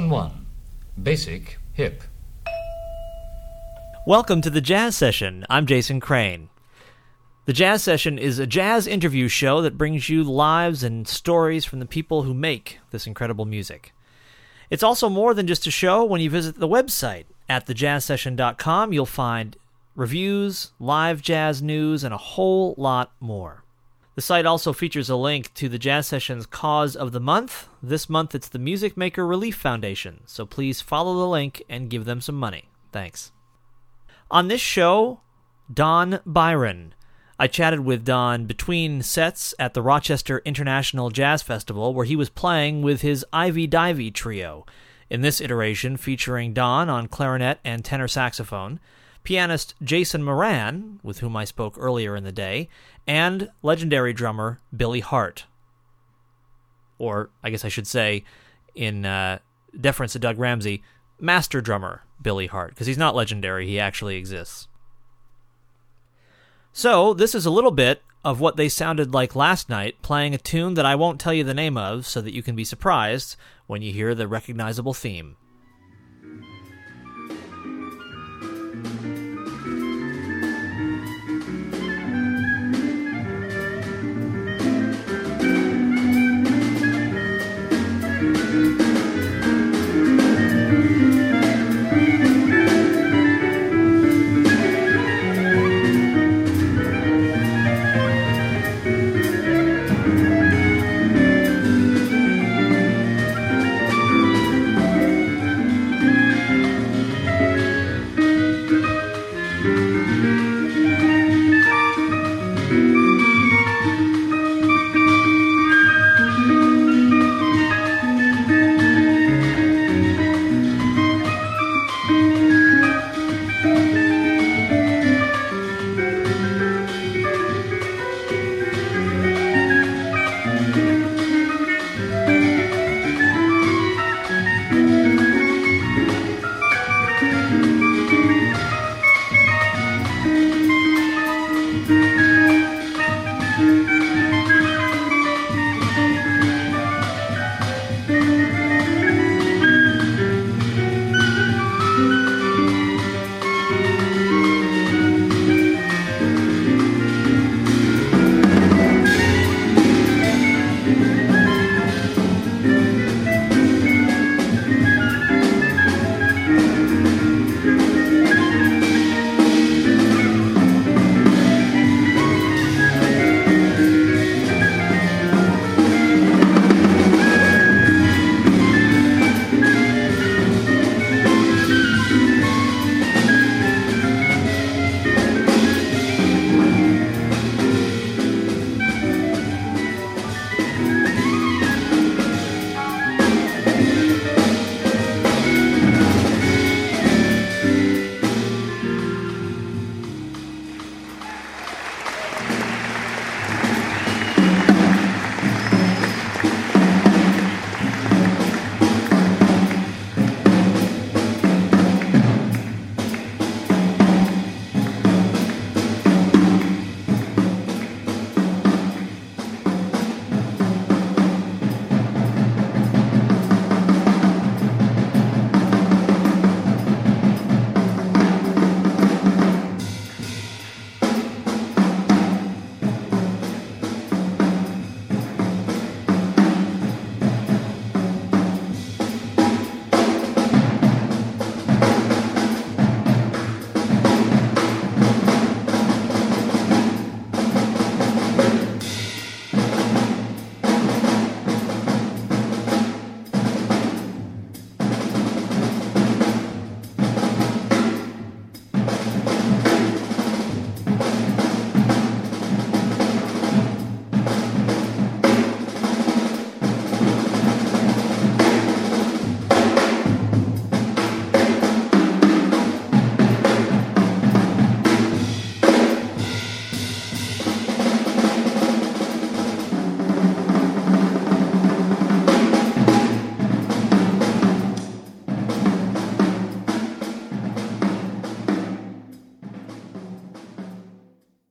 Lesson 1 Basic Hip. Welcome to the Jazz Session. I'm Jason Crane. The Jazz Session is a jazz interview show that brings you lives and stories from the people who make this incredible music. It's also more than just a show. When you visit the website at thejazzsession.com, you'll find reviews, live jazz news, and a whole lot more. The site also features a link to the Jazz Sessions cause of the month. This month it's the Music Maker Relief Foundation, so please follow the link and give them some money. Thanks. On this show, Don Byron. I chatted with Don between sets at the Rochester International Jazz Festival, where he was playing with his Ivey-Divey trio. In this iteration, featuring Don on clarinet and tenor saxophone, pianist Jason Moran, with whom I spoke earlier in the day, and legendary drummer Billy Hart. Or, I guess I should say, in uh, deference to Doug Ramsey, master drummer Billy Hart, because he's not legendary, he actually exists. So, this is a little bit of what they sounded like last night, playing a tune that I won't tell you the name of so that you can be surprised when you hear the recognizable theme.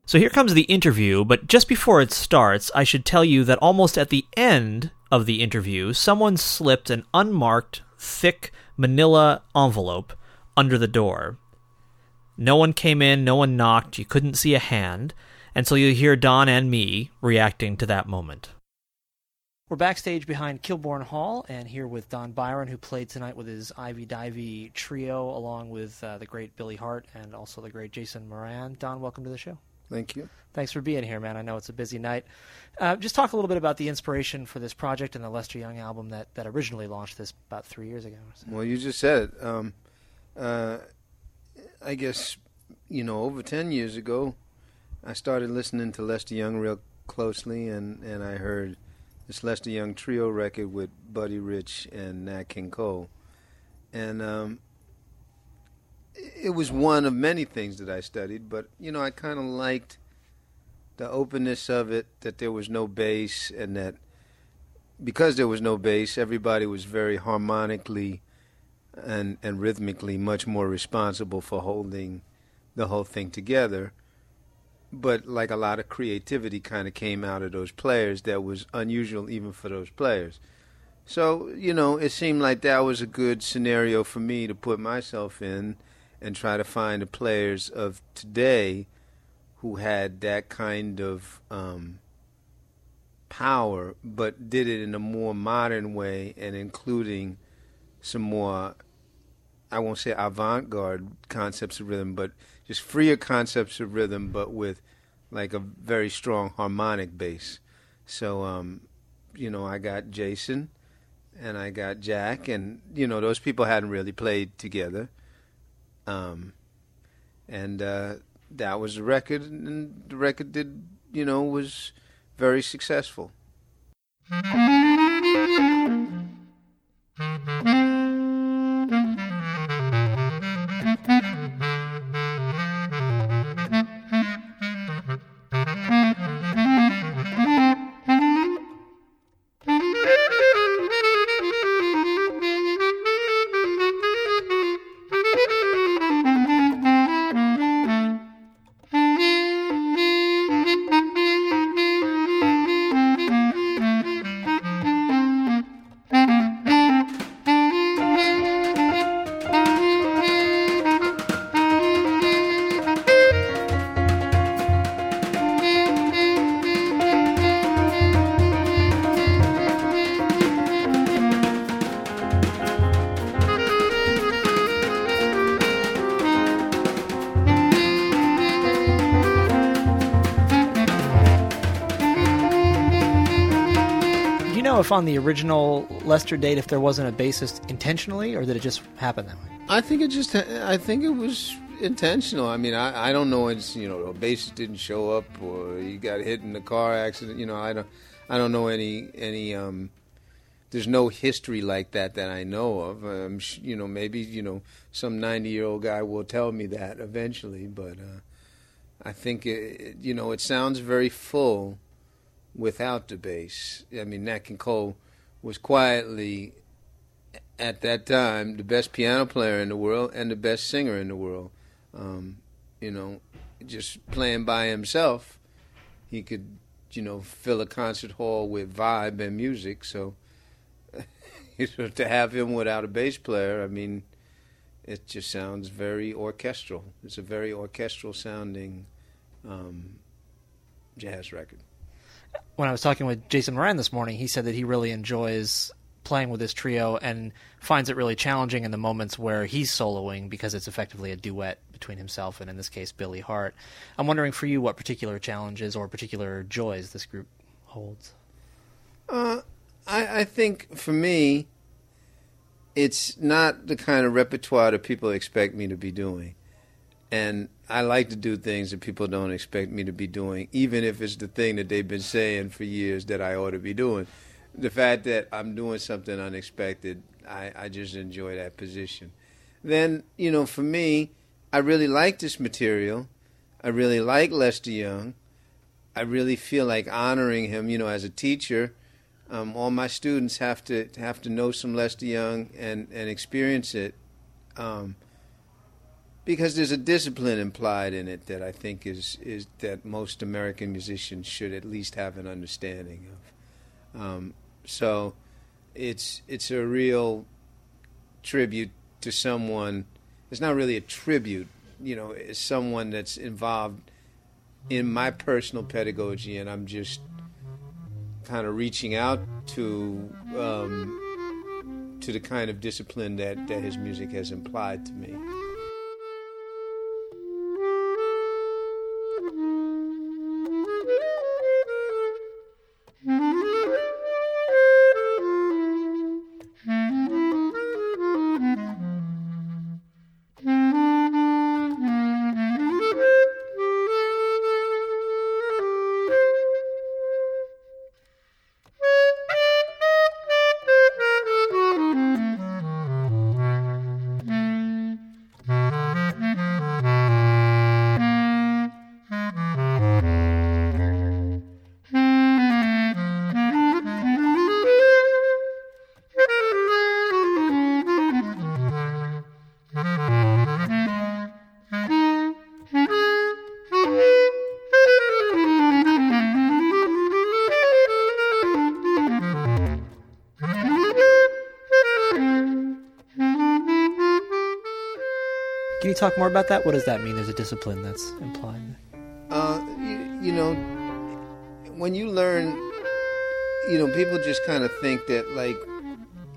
So here comes the interview, but just before it starts, I should tell you that almost at the end of the interview, someone slipped an unmarked thick manila envelope under the door. No one came in, no one knocked, you couldn't see a hand, and so you hear Don and me reacting to that moment. We're backstage behind Kilbourn Hall and here with Don Byron, who played tonight with his Ivey-Divey trio, along with uh, the great Billy Hart and also the great Jason Moran. Don, welcome to the show. Thank you. Thanks for being here, man. I know it's a busy night. Uh, just talk a little bit about the inspiration for this project and the Lester Young album that, that originally launched this about three years ago. So. Well, you just said it. Um, uh, I guess, you know, over 10 years ago, I started listening to Lester Young real closely, and, and I heard – this Lester Young trio record with Buddy Rich and Nat King Cole, and um, it was one of many things that I studied. But you know, I kind of liked the openness of it, that there was no bass, and that because there was no bass, everybody was very harmonically and and rhythmically much more responsible for holding the whole thing together but like a lot of creativity kind of came out of those players that was unusual even for those players. So, you know, it seemed like that was a good scenario for me to put myself in and try to find the players of today who had that kind of um, power, but did it in a more modern way and including some more, I won't say avant garde concepts of rhythm, but just freer concepts of rhythm, but with like a very strong harmonic bass. So, um, you know, I got Jason and I got Jack, and you know, those people hadn't really played together. Um, and uh, that was the record, and the record did, you know, was very successful. On the original Lester date, if there wasn't a bassist intentionally, or did it just happen that way? I think it just. I think it was intentional. I mean, I, I don't know. It's you know, a bassist didn't show up, or he got hit in a car accident. You know, I don't. I don't know any any. um there's no history like that that I know of. Um, you know, maybe you know some 90 year old guy will tell me that eventually, but uh, I think it, you know it sounds very full without the bass. I mean, Nat King Cole was quietly, at that time, the best piano player in the world and the best singer in the world. Um, you know, just playing by himself, he could, you know, fill a concert hall with vibe and music. So, to have him without a bass player, I mean, it just sounds very orchestral. It's a very orchestral sounding um, jazz record when I was talking with Jason Moran this morning, he said that he really enjoys playing with this trio and finds it really challenging in the moments where he's soloing because it's effectively a duet between himself and, in this case, Billy Hart. I'm wondering for you what particular challenges or particular joys this group holds. Uh, I, I think for me, it's not the kind of repertoire that people expect me to be doing. And I like to do things that people don't expect me to be doing, even if it's the thing that they've been saying for years that I ought to be doing. The fact that I'm doing something unexpected, I, I just enjoy that position. Then, you know, for me, I really like this material. I really like Lester Young. I really feel like honoring him, you know, as a teacher. Um, all my students have to have to know some Lester Young and, and experience it. Um, because there's a discipline implied in it that I think is is that most American musicians should at least have an understanding of. Um, so, it's it's a real tribute to someone. It's not really a tribute, you know. It's someone that's involved in my personal pedagogy, and I'm just kind of reaching out to um, to the kind of discipline that that his music has implied to me. Talk more about that? What does that mean? There's a discipline that's implied. Uh, you, you know, when you learn, you know, people just kind of think that, like,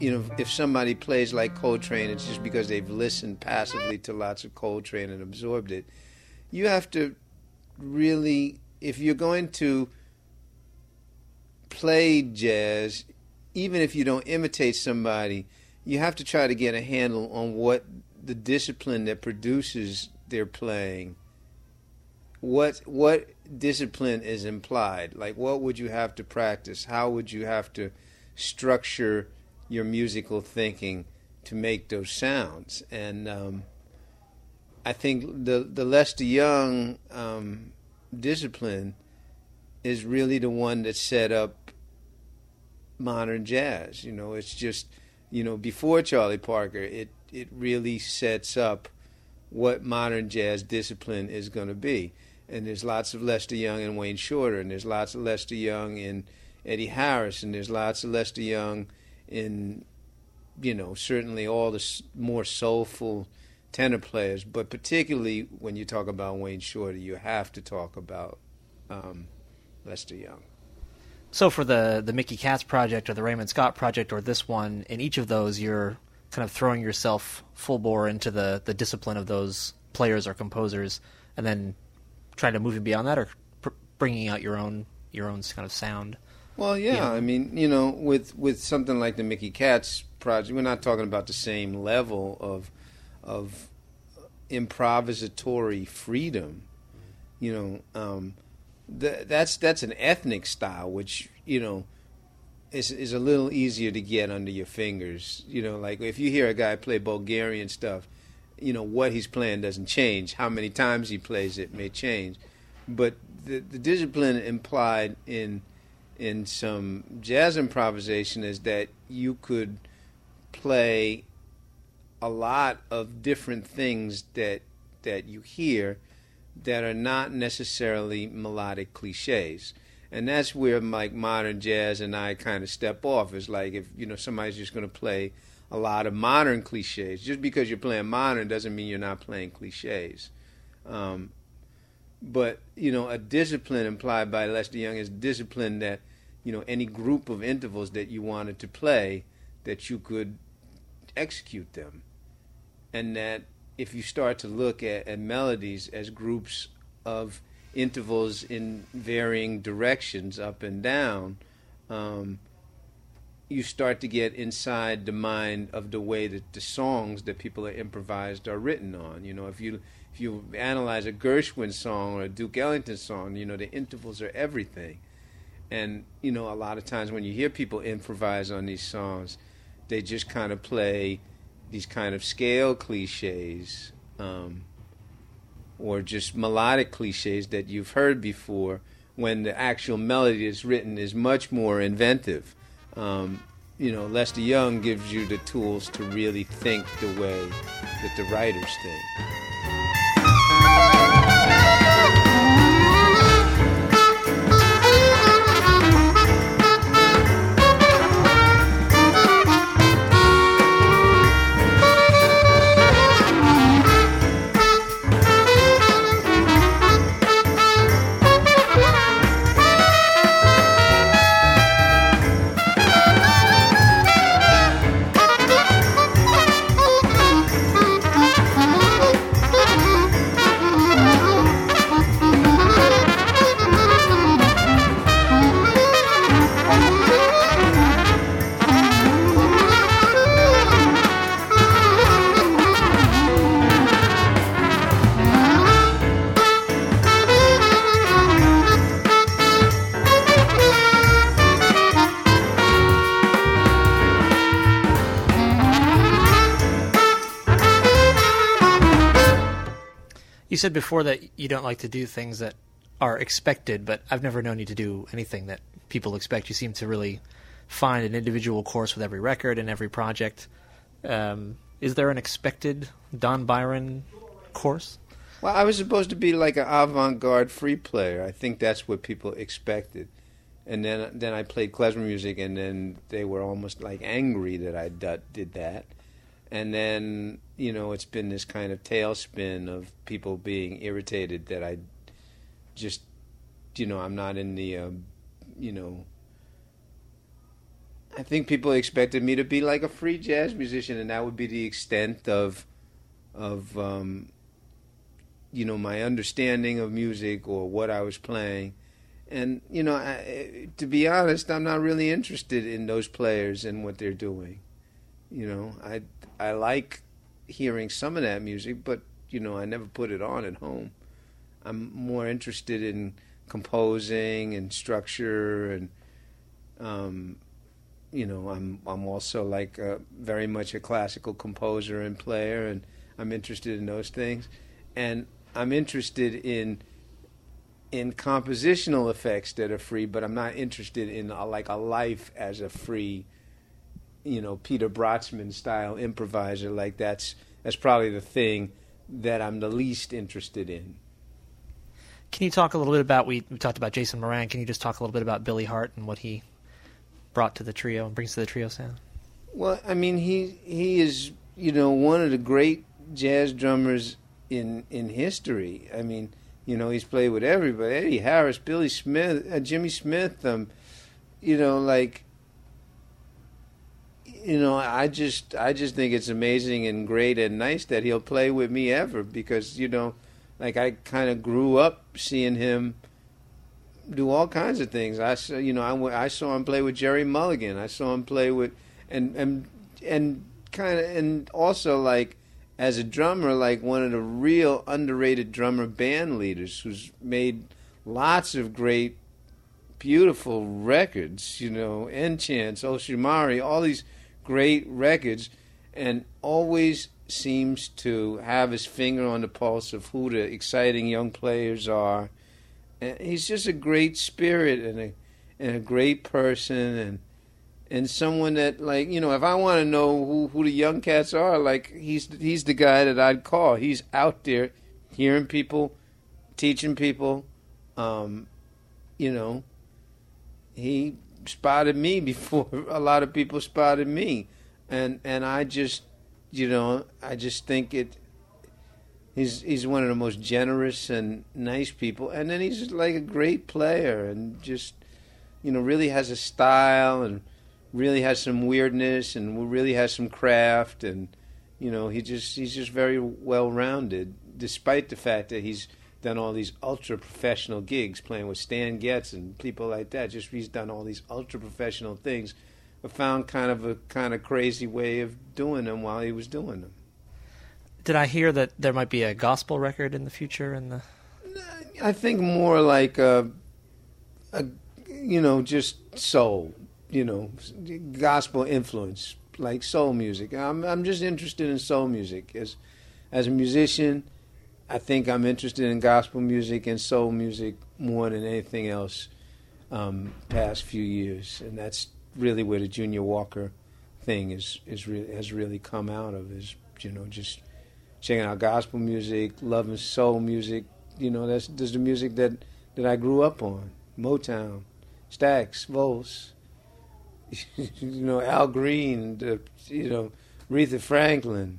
you know, if somebody plays like Coltrane, it's just because they've listened passively to lots of Coltrane and absorbed it. You have to really, if you're going to play jazz, even if you don't imitate somebody, you have to try to get a handle on what the discipline that produces their playing what what discipline is implied? Like what would you have to practice? How would you have to structure your musical thinking to make those sounds? And um, I think the the Lester Young um, discipline is really the one that set up modern jazz. You know it's just you know before Charlie Parker it it really sets up what modern jazz discipline is going to be. And there's lots of Lester Young and Wayne Shorter, and there's lots of Lester Young and Eddie Harris, and there's lots of Lester Young in, you know, certainly all the more soulful tenor players. But particularly when you talk about Wayne Shorter, you have to talk about um, Lester Young. So for the the Mickey Katz project or the Raymond Scott project or this one, in each of those, you're kind of throwing yourself full bore into the the discipline of those players or composers, and then trying to move beyond that, or pr- bringing out your own your own kind of sound. Well, yeah, yeah, I mean, you know, with with something like the Mickey Katz project, we're not talking about the same level of of improvisatory freedom. You know, um, th- that's that's an ethnic style, which you know is is a little easier to get under your fingers. You know, like if you hear a guy play Bulgarian stuff, you know what he's playing doesn't change. How many times he plays it may change, but the the discipline implied in in some jazz improvisation is that you could play a lot of different things that that you hear that are not necessarily melodic cliches and that's where like modern jazz and I kind of step off. It's like if you know somebody's just going to play a lot of modern cliches. Just because you're playing modern doesn't mean you're not playing cliches. Um, but you know, a discipline implied by Lester Young is discipline that you know any group of intervals that you wanted to play that you could execute them, and that if you start to look at, at melodies as groups of intervals in varying directions, up and down, um, you start to get inside the mind of the way that the songs that people are improvised are written on. You know, if you if you analyze a Gershwin song or a Duke Ellington song, you know the intervals are everything. And you know, a lot of times when you hear people improvise on these songs, they just kind of play these kind of scale cliches. Um, or just melodic cliches that you've heard before when the actual melody is written is much more inventive. Um, you know, Lester Young gives you the tools to really think the way that the writers think. You said before that you don't like to do things that are expected, but I've never known you to do anything that people expect. You seem to really find an individual course with every record and every project. Um, is there an expected Don Byron course? Well, I was supposed to be like an avant-garde free player. I think that's what people expected. And then then I played klezmer music, and then they were almost like angry that I did that. And then you know it's been this kind of tailspin of people being irritated that I just you know I'm not in the uh, you know I think people expected me to be like a free jazz musician, and that would be the extent of of um, you know my understanding of music or what I was playing. And you know, I, to be honest, I'm not really interested in those players and what they're doing. You know, I I like hearing some of that music, but you know, I never put it on at home. I'm more interested in composing and structure and um, you know, I'm I'm also like a, very much a classical composer and player, and I'm interested in those things, and I'm interested in in compositional effects that are free, but I'm not interested in a, like a life as a free, you know, Peter Brötzmann style improviser. Like that's that's probably the thing that I'm the least interested in. Can you talk a little bit about we, we talked about Jason Moran? Can you just talk a little bit about Billy Hart and what he brought to the trio and brings to the trio sound? Well, I mean, he he is you know one of the great jazz drummers in in history. I mean, you know, he's played with everybody: Eddie Harris, Billy Smith, uh, Jimmy Smith. Um, you know, like, you know, I just I just think it's amazing and great and nice that he'll play with me ever because you know, like I kind of grew up seeing him do all kinds of things. I saw, you know, I, I saw him play with Gerry Mulligan. I saw him play with, and and and kind of, and also like as a drummer, like one of the real underrated drummer band leaders who's made lots of great, beautiful records, you know, Enchance, Oshumare, all these great records, and always seems to have his finger on the pulse of who the exciting young players are. And he's just a great spirit and a and a great person and and someone that like you know if I want to know who who the young cats are like he's he's the guy that I'd call he's out there hearing people teaching people um, you know he spotted me before. A lot of people spotted me. And and I just you know I just think it he's he's one of the most generous and nice people. And then he's like a great player and just you know really has a style and really has some weirdness and really has some craft. And you know he just he's just very well rounded despite the fact that he's done all these ultra professional gigs playing with Stan Getz and people like that just he's done all these ultra professional things but found kind of a kind of crazy way of doing them while he was doing them did I hear that there might be a gospel record in the future in the I think more like a, a you know just soul you know, gospel influence, like soul music. I'm I'm just interested in soul music as as a musician. I think I'm interested in gospel music and soul music more than anything else. Um, past few years, and that's really where the Junior Walker thing is is has really come out of is you know just checking out gospel music, loving soul music. You know that's that's the music that that I grew up on. Motown, Stax, Volts, you know, Al Green, the, you know, Aretha Franklin,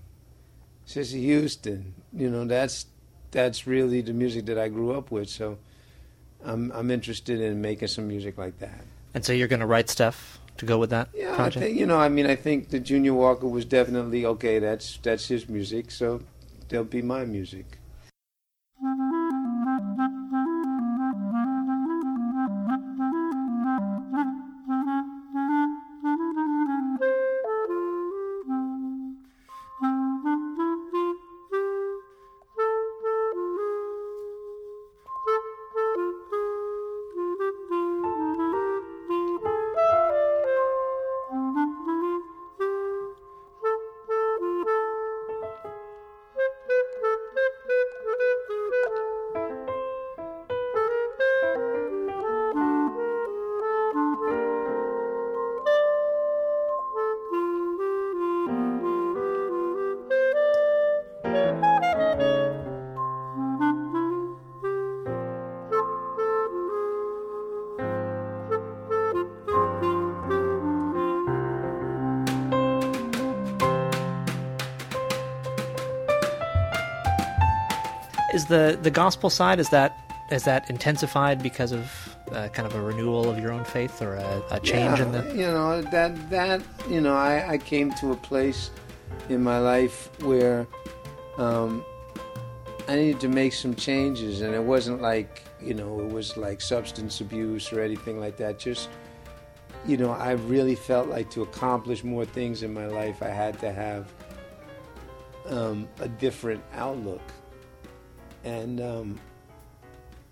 Cissy Houston. You know, that's that's really the music that I grew up with. So I'm I'm interested in making some music like that. And so you're going to write stuff to go with that yeah, project? I think, you know, I mean, I think the Junior Walker was definitely okay. That's that's his music, so there'll be my music. Is the the gospel side is that is that intensified because of uh, kind of a renewal of your own faith or a, a change yeah, in the you know that that you know I, I came to a place in my life where um, I needed to make some changes and it wasn't like you know it was like substance abuse or anything like that. Just you know I really felt like to accomplish more things in my life I had to have um, a different outlook and um,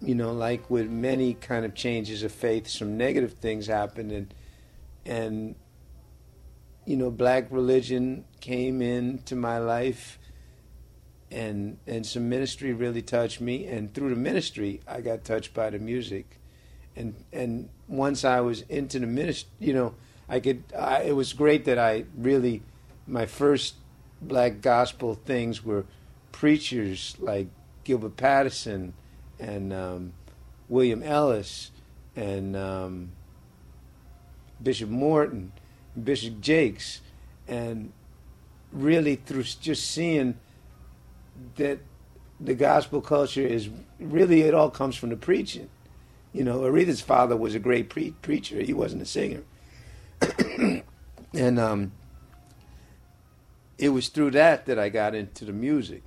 you know, like with many kind of changes of faith, some negative things happened, and and you know, black religion came into my life, and and some ministry really touched me, and through the ministry, I got touched by the music, and and once I was into the ministry, you know, I could. I, it was great that I really, my first black gospel things were preachers like Gilbert Patterson and um, William Ellis and um, Bishop Morton, Bishop Jakes, and really through just seeing that the gospel culture is really it all comes from the preaching. You know, Aretha's father was a great pre- preacher; he wasn't a singer, and um, it was through that that I got into the music.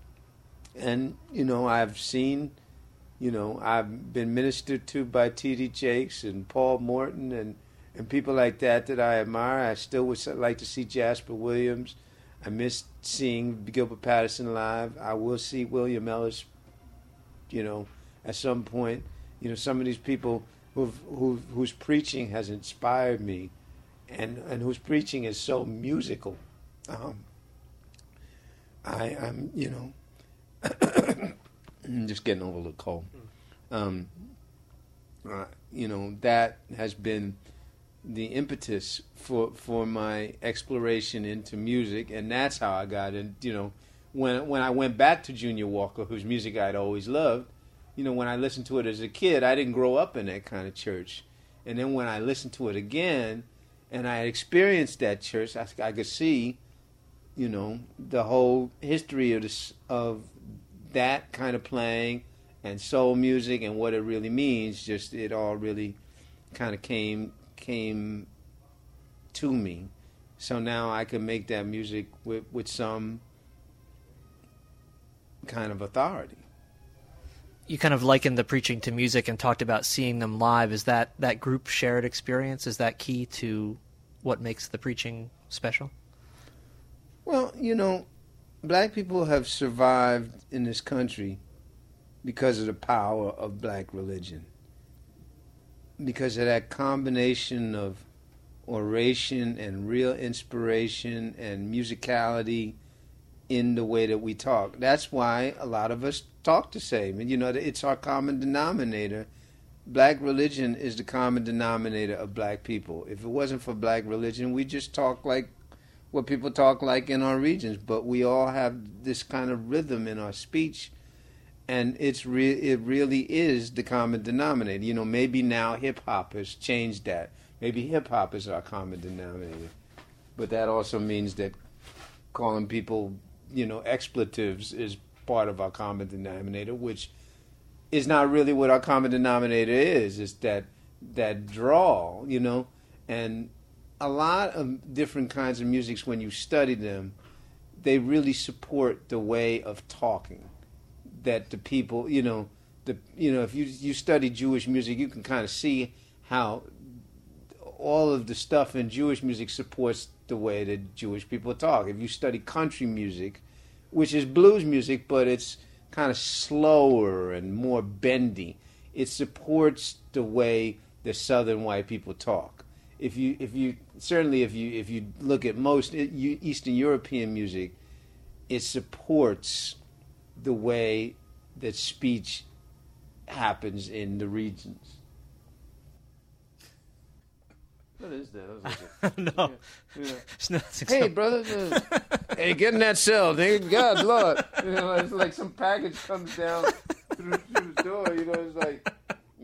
And you know, I've seen you know, I've been ministered to by T.D. Jakes and Paul Morton and, and people like that that I admire. I still would like to see Jasper Williams. I miss seeing Gilbert Patterson live. I will see William Ellis, you know, at some point. You know, some of these people who've, who whose preaching has inspired me and, and whose preaching is so musical. Um, I, I'm, you know, just getting over the cold. Um, uh, you know that has been the impetus for for my exploration into music, and that's how I got in. You know, when when I went back to Junior Walker, whose music I'd always loved, you know, when I listened to it as a kid, I didn't grow up in that kind of church, and then when I listened to it again, and I experienced that church, I, I could see, you know, the whole history of this of that kind of playing and soul music and what it really means just it all really kind of came came to me. So now i can make that music with with some kind of authority. You kind of likened the preaching to music and talked about seeing them live. Is that that group shared experience? Is that key to what makes the preaching special? Well you know black people have survived in this country because of the power of black religion. Because of that combination of oration and real inspiration and musicality in the way that we talk. That's why a lot of us talk the same. And you know, it's our common denominator. Black religion is the common denominator of black people. If it wasn't for black religion, we just talk like what people talk like in our regions, but we all have this kind of rhythm in our speech, and it's re- it really is the common denominator. You know, maybe now hip hop has changed that. Maybe hip hop is our common denominator, but that also means that calling people, you know, expletives is part of our common denominator, which is not really what our common denominator is. It's that that drawl, you know, and a lot of different kinds of musics when you study them they really support the way of talking that the people you know the you know if you you study Jewish music you can kind of see how all of the stuff in Jewish music supports the way that Jewish people talk. If you study country music which is blues music but it's kind of slower and more bendy it supports the way the southern white people talk if you if you certainly if you if you look at most Eastern European music, it supports the way that speech happens in the regions. What is that? Like no. Yeah, yeah. hey, brother. Uh, hey, get in that cell. Thank God, Lord. You know, it's like some package comes down through, through the door. You know, it's like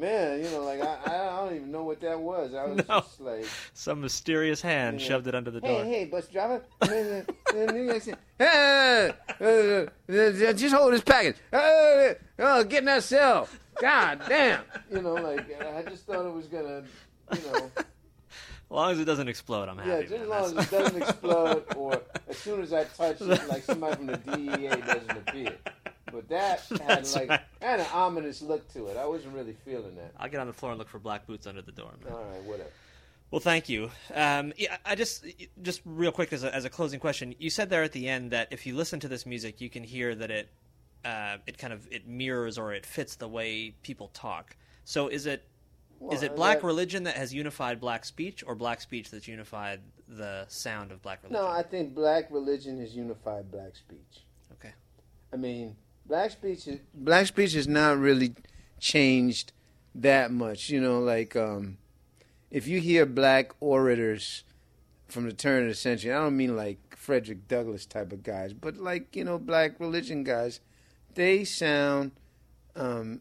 man, you know, like I, I don't even know what that was. I was No. just like, Some mysterious hand Yeah. shoved it under the hey, door. hey, bus driver, hey, hey, uh, uh, just hold this package. Uh, oh, get in that cell. God damn. You know, like I just thought it was gonna, you know, As long as it doesn't explode, I'm happy. yeah, just as long as it doesn't explode, or as soon as I touch it, like somebody from the DEA doesn't appear. But that had like right. had an ominous look to it. I wasn't really feeling that. I'll get on the floor and look for black boots under the door. man. All right, whatever. Well, thank you. Um, yeah, I just, just real quick as a, as a closing question, you said there at the end that if you listen to this music, you can hear that it, uh, it kind of it mirrors or it fits the way people talk. So is it is Well, it black that- religion that has unified black speech, or black speech that's unified the sound of black religion? No, I think black religion has unified black speech. Okay. I mean, black speech is black speech has not really changed that much. You know, like um, if you hear black orators from the turn of the century, I don't mean like Frederick Douglass type of guys, but like you know, black religion guys, they sound um,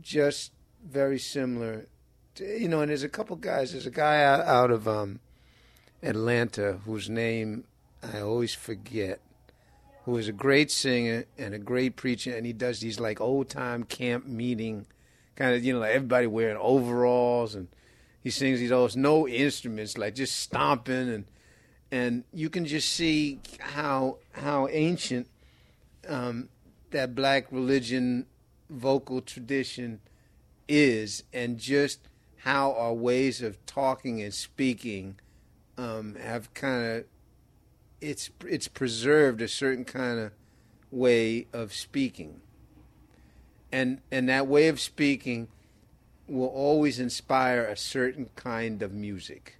just very similar. To, you know, and there's a couple guys. There's a guy out, out of um, Atlanta whose name I always forget who is a great singer and a great preacher, and he does these like old time camp meeting kind of, you know, like everybody wearing overalls, and he sings these old no instruments, like just stomping, and and you can just see how how ancient um, that black religion vocal tradition is, and just how our ways of talking and speaking um, have kind of it's it's preserved a certain kind of way of speaking. And and that way of speaking will always inspire a certain kind of music.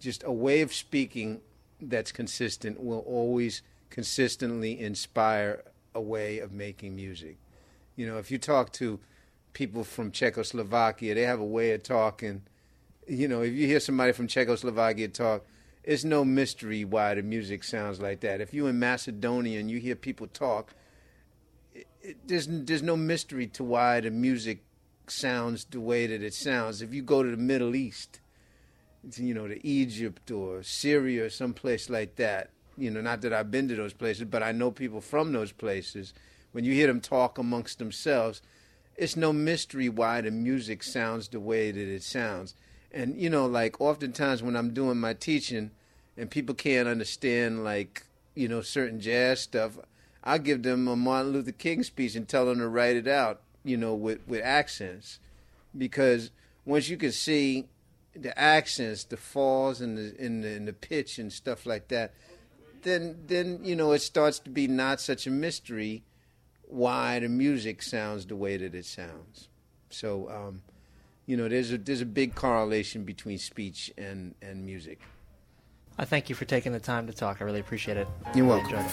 Just a way of speaking that's consistent will always consistently inspire a way of making music. You know if you talk to people from Czechoslovakia they have a way of talking. You know if you hear somebody from Czechoslovakia talk it's no mystery why the music sounds like that. If you're in Macedonia and you hear people talk, it, it, there's there's no mystery to why the music sounds the way that it sounds. If you go to the Middle East, you know, to Egypt or Syria or someplace like that, you know, not that I've been to those places, but I know people from those places. When you hear them talk amongst themselves, it's no mystery why the music sounds the way that it sounds. And you know, like oftentimes when I'm doing my teaching and people can't understand like, you know, certain jazz stuff, I give them a Martin Luther King speech and tell them to write it out, you know, with, with accents. Because once you can see the accents, the falls and the, and the the pitch and stuff like that, then then you know it starts to be not such a mystery why the music sounds the way that it sounds. So um, you know, there's a there's a big correlation between speech and and music. I thank you for taking the time to talk. I really appreciate it. You're welcome.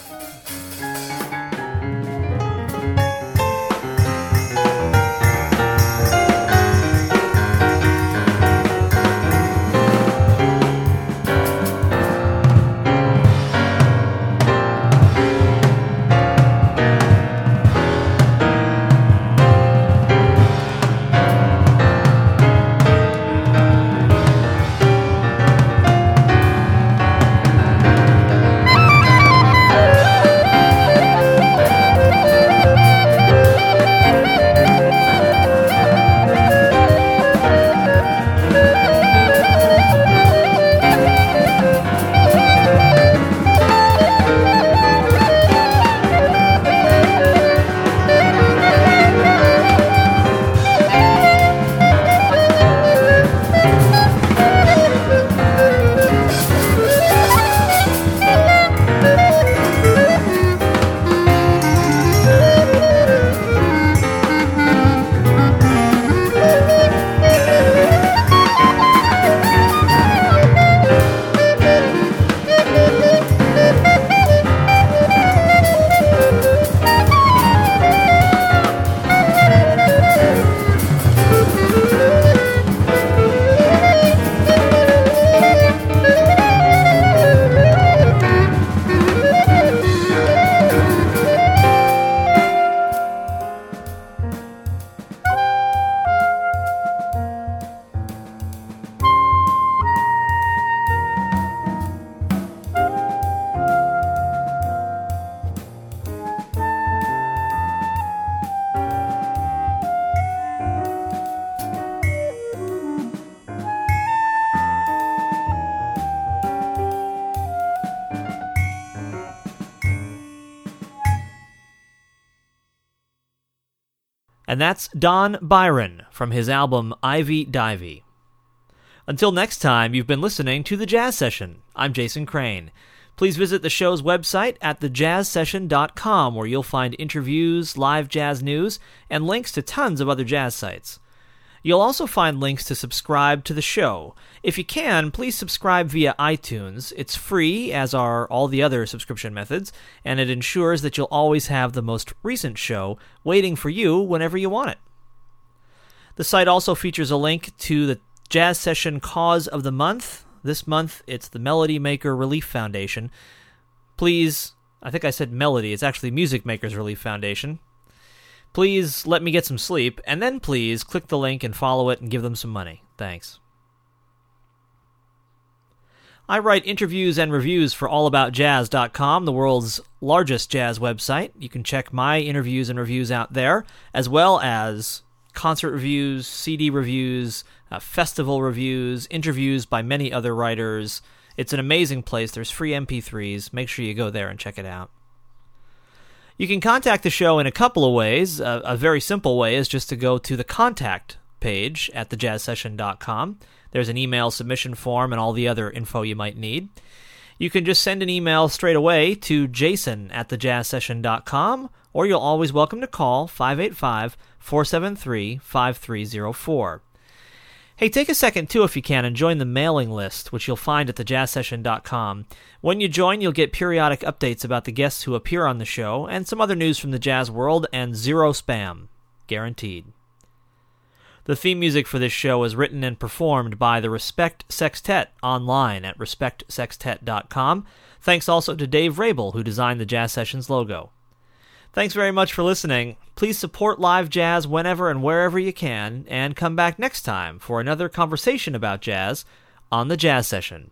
And that's Don Byron from his album Ivey-Divey. Until next time, you've been listening to The Jazz Session. I'm Jason Crane. Please visit the show's website at thejazzsession.com where you'll find interviews, live jazz news, and links to tons of other jazz sites. You'll also find links to subscribe to the show. If you can, please subscribe via iTunes. It's free, as are all the other subscription methods, and it ensures that you'll always have the most recent show waiting for you whenever you want it. The site also features a link to the Jazz Session Cause of the Month. This month, it's the Melody Maker Relief Foundation. Please, I think I said Melody, it's actually Music Makers Relief Foundation. Please let me get some sleep, and then please click the link and follow it and give them some money. Thanks. I write interviews and reviews for allaboutjazz.com, the world's largest jazz website. You can check my interviews and reviews out there, as well as concert reviews, CD reviews, uh, festival reviews, interviews by many other writers. It's an amazing place. There's free MP3s. Make sure you go there and check it out. You can contact the show in a couple of ways. A very simple way is just to go to the contact page at thejazzsession.com. There's an email submission form and all the other info you might need. You can just send an email straight away to jason at thejazzsession.com, or you're always welcome to call 585 473 5304. Hey, take a second too if you can and join the mailing list, which you'll find at thejazzsession.com. When you join, you'll get periodic updates about the guests who appear on the show and some other news from the jazz world and zero spam. Guaranteed. The theme music for this show is written and performed by the Respect Sextet online at respectsextet.com. Thanks also to Dave Rabel, who designed the Jazz Sessions logo. Thanks very much for listening. Please support live jazz whenever and wherever you can, and come back next time for another conversation about jazz on the Jazz Session.